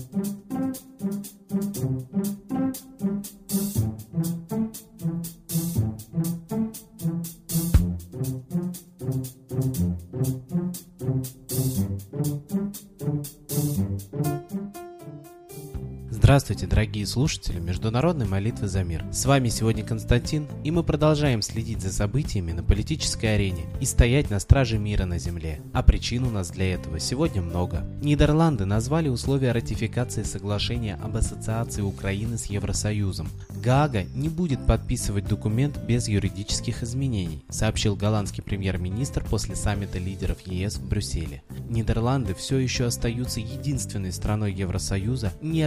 thank you Здравствуйте, дорогие слушатели Международной молитвы за мир. С вами сегодня Константин, и мы продолжаем следить за событиями на политической арене и стоять на страже мира на Земле. А причин у нас для этого сегодня много. Нидерланды назвали условия ратификации соглашения об ассоциации Украины с Евросоюзом. Гага не будет подписывать документ без юридических изменений, сообщил голландский премьер-министр после саммита лидеров ЕС в Брюсселе. Нидерланды все еще остаются единственной страной Евросоюза, не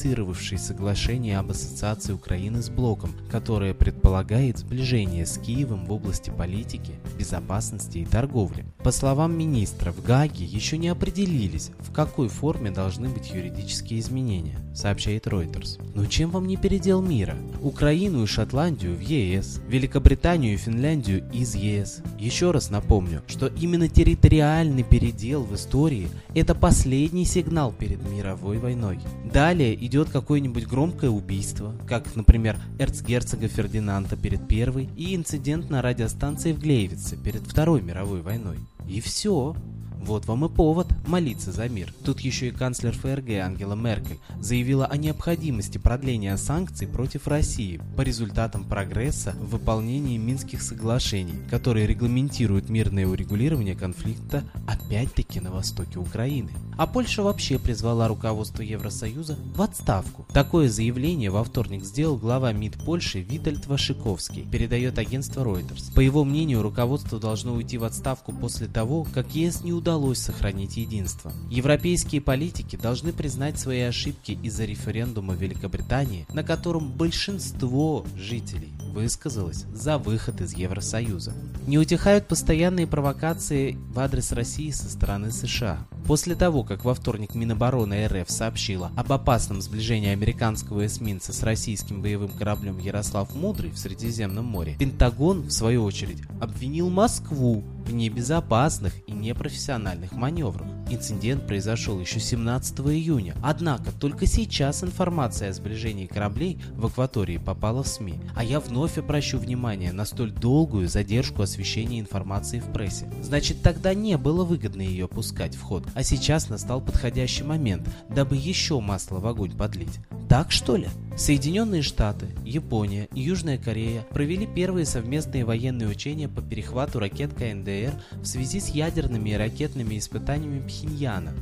ратифицировавшей соглашение об ассоциации Украины с блоком, которое предполагает сближение с Киевом в области политики, безопасности и торговли. По словам министра, в Гаге еще не определились, в какой форме должны быть юридические изменения, сообщает Reuters. Но чем вам не передел мира? Украину и Шотландию в ЕС, Великобританию и Финляндию из ЕС. Еще раз напомню, что именно территориальный передел в истории – это последний сигнал перед мировой войной. Далее идет какое-нибудь громкое убийство, как, например, эрцгерцога Фердинанда перед Первой и инцидент на радиостанции в Глейвице перед Второй мировой войной. И все. Вот вам и повод молиться за мир. Тут еще и канцлер ФРГ Ангела Меркель заявила о необходимости продления санкций против России по результатам прогресса в выполнении Минских соглашений, которые регламентируют мирное урегулирование конфликта опять-таки на востоке Украины. А Польша вообще призвала руководство Евросоюза в отставку. Такое заявление во вторник сделал глава МИД Польши Витальд Вашиковский, передает агентство Reuters. По его мнению, руководство должно уйти в отставку после того, как ЕС не удалось сохранить единство. Европейские политики должны признать свои ошибки из-за референдума Великобритании, на котором большинство жителей высказалось за выход из Евросоюза. Не утихают постоянные провокации в адрес России со стороны США. После того, как во вторник Минобороны РФ сообщила об опасном сближении американского эсминца с российским боевым кораблем Ярослав Мудрый в Средиземном море, Пентагон, в свою очередь, обвинил Москву в небезопасных непрофессиональных маневрах. Инцидент произошел еще 17 июня, однако только сейчас информация о сближении кораблей в акватории попала в СМИ, а я вновь обращу внимание на столь долгую задержку освещения информации в прессе. Значит, тогда не было выгодно ее пускать в ход, а сейчас настал подходящий момент, дабы еще масло в огонь подлить. Так что ли? Соединенные Штаты, Япония и Южная Корея провели первые совместные военные учения по перехвату ракет КНДР в связи с ядерными и ракетными испытаниями Пхеньяна,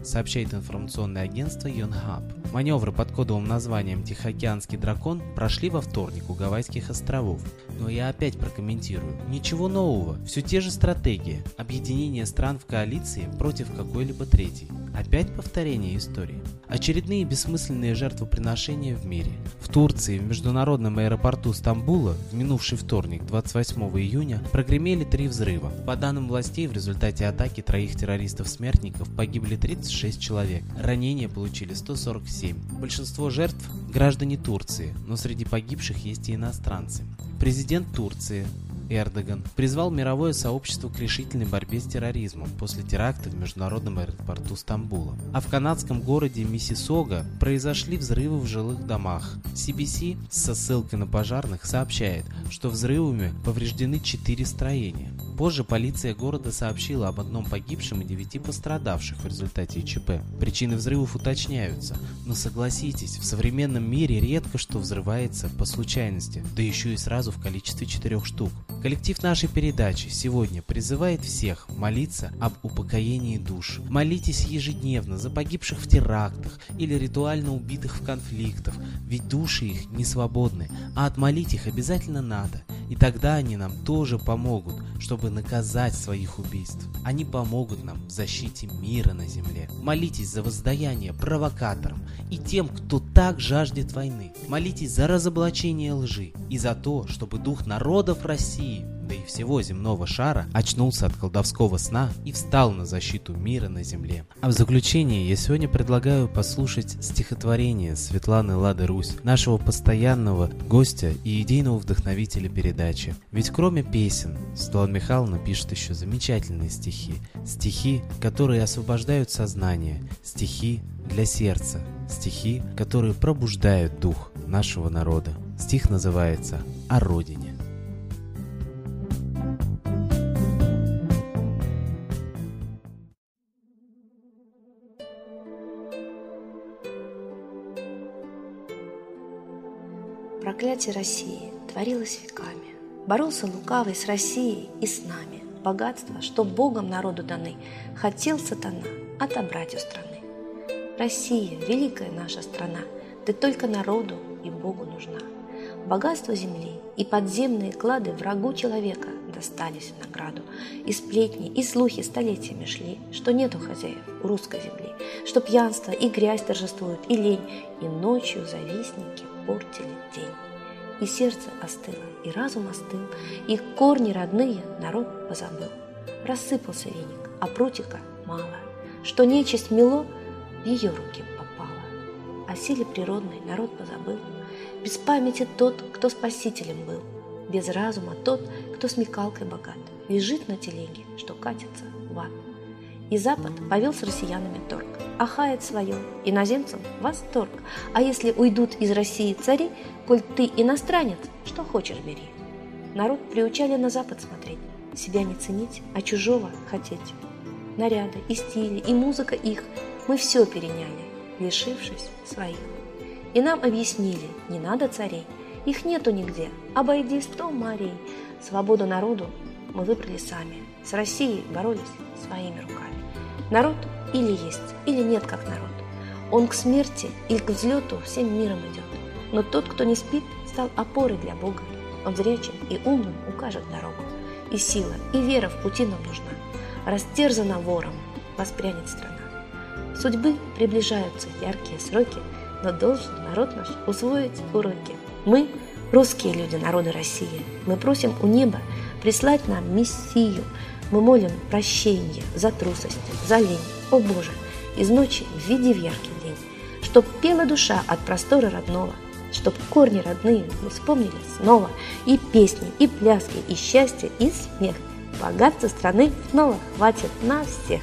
сообщает информационное агентство Йонхаб. Маневры под кодовым названием «Тихоокеанский дракон» прошли во вторник у Гавайских островов. Но я опять прокомментирую. Ничего нового, все те же стратегии. Объединение стран в коалиции против какой-либо третьей. Опять повторение истории. Очередные бессмысленные жертвоприношения в мире. В Турции, в международном аэропорту Стамбула, в минувший вторник, 28 июня, прогремели три взрыва. По данным властей, в результате атаки троих террористов-смертников погибли 36 человек. Ранения получили 147. Большинство жертв – граждане Турции, но среди погибших есть и иностранцы. Президент Турции Эрдоган призвал мировое сообщество к решительной борьбе с терроризмом после теракта в международном аэропорту Стамбула. А в канадском городе Миссисога произошли взрывы в жилых домах. CBC со ссылкой на пожарных сообщает, что взрывами повреждены четыре строения. Позже полиция города сообщила об одном погибшем и девяти пострадавших в результате ЧП. Причины взрывов уточняются, но согласитесь, в современном мире редко что взрывается по случайности, да еще и сразу в количестве четырех штук. Коллектив нашей передачи сегодня призывает всех молиться об упокоении душ. Молитесь ежедневно за погибших в терактах или ритуально убитых в конфликтах, ведь души их не свободны, а отмолить их обязательно надо. И тогда они нам тоже помогут, чтобы наказать своих убийств. Они помогут нам в защите мира на земле. Молитесь за воздаяние провокаторам и тем, кто так жаждет войны. Молитесь за разоблачение лжи и за то, чтобы дух народов России да и всего земного шара, очнулся от колдовского сна и встал на защиту мира на земле. А в заключение я сегодня предлагаю послушать стихотворение Светланы Лады Русь, нашего постоянного гостя и идейного вдохновителя передачи. Ведь кроме песен, Светлана Михайловна пишет еще замечательные стихи. Стихи, которые освобождают сознание, стихи для сердца, стихи, которые пробуждают дух нашего народа. Стих называется «О родине». Проклятие России творилось веками. Боролся лукавый с Россией и с нами. Богатство, что Богом народу даны, хотел сатана отобрать у страны. Россия, великая наша страна, ты только народу и Богу нужна. Богатство земли и подземные клады врагу человека достались в награду. И сплетни, и слухи столетиями шли, что нету хозяев у русской земли, что пьянство и грязь торжествуют, и лень, и ночью завистники портили день. И сердце остыло, и разум остыл, и корни родные народ позабыл. Рассыпался веник, а прутика мало, что нечисть мело в ее руки попала. О силе природной народ позабыл, без памяти тот, кто спасителем был, без разума тот, кто смекалкой богат, лежит на телеге, что катится в ад. И Запад повел с россиянами торг, ахает свое, иноземцам восторг. А если уйдут из России цари, коль ты иностранец, что хочешь бери. Народ приучали на Запад смотреть, себя не ценить, а чужого хотеть. Наряды и стили, и музыка их мы все переняли, лишившись своих. И нам объяснили, не надо царей, их нету нигде, обойди сто морей. Свободу народу мы выбрали сами, с Россией боролись своими руками. Народ или есть, или нет как народ. Он к смерти или к взлету всем миром идет. Но тот, кто не спит, стал опорой для Бога. Он зрячим и умным укажет дорогу. И сила, и вера в пути нам нужна. Растерзана вором, воспрянет страна. Судьбы приближаются яркие сроки, но должен народ наш усвоить уроки. Мы, русские люди народа России, мы просим у неба прислать нам Мессию – мы молим прощения за трусость, за лень. О Боже, из ночи введи в яркий день, Чтоб пела душа от простора родного, Чтоб корни родные мы вспомнили снова, И песни, и пляски, и счастье, и смех. Богатство страны снова хватит на всех.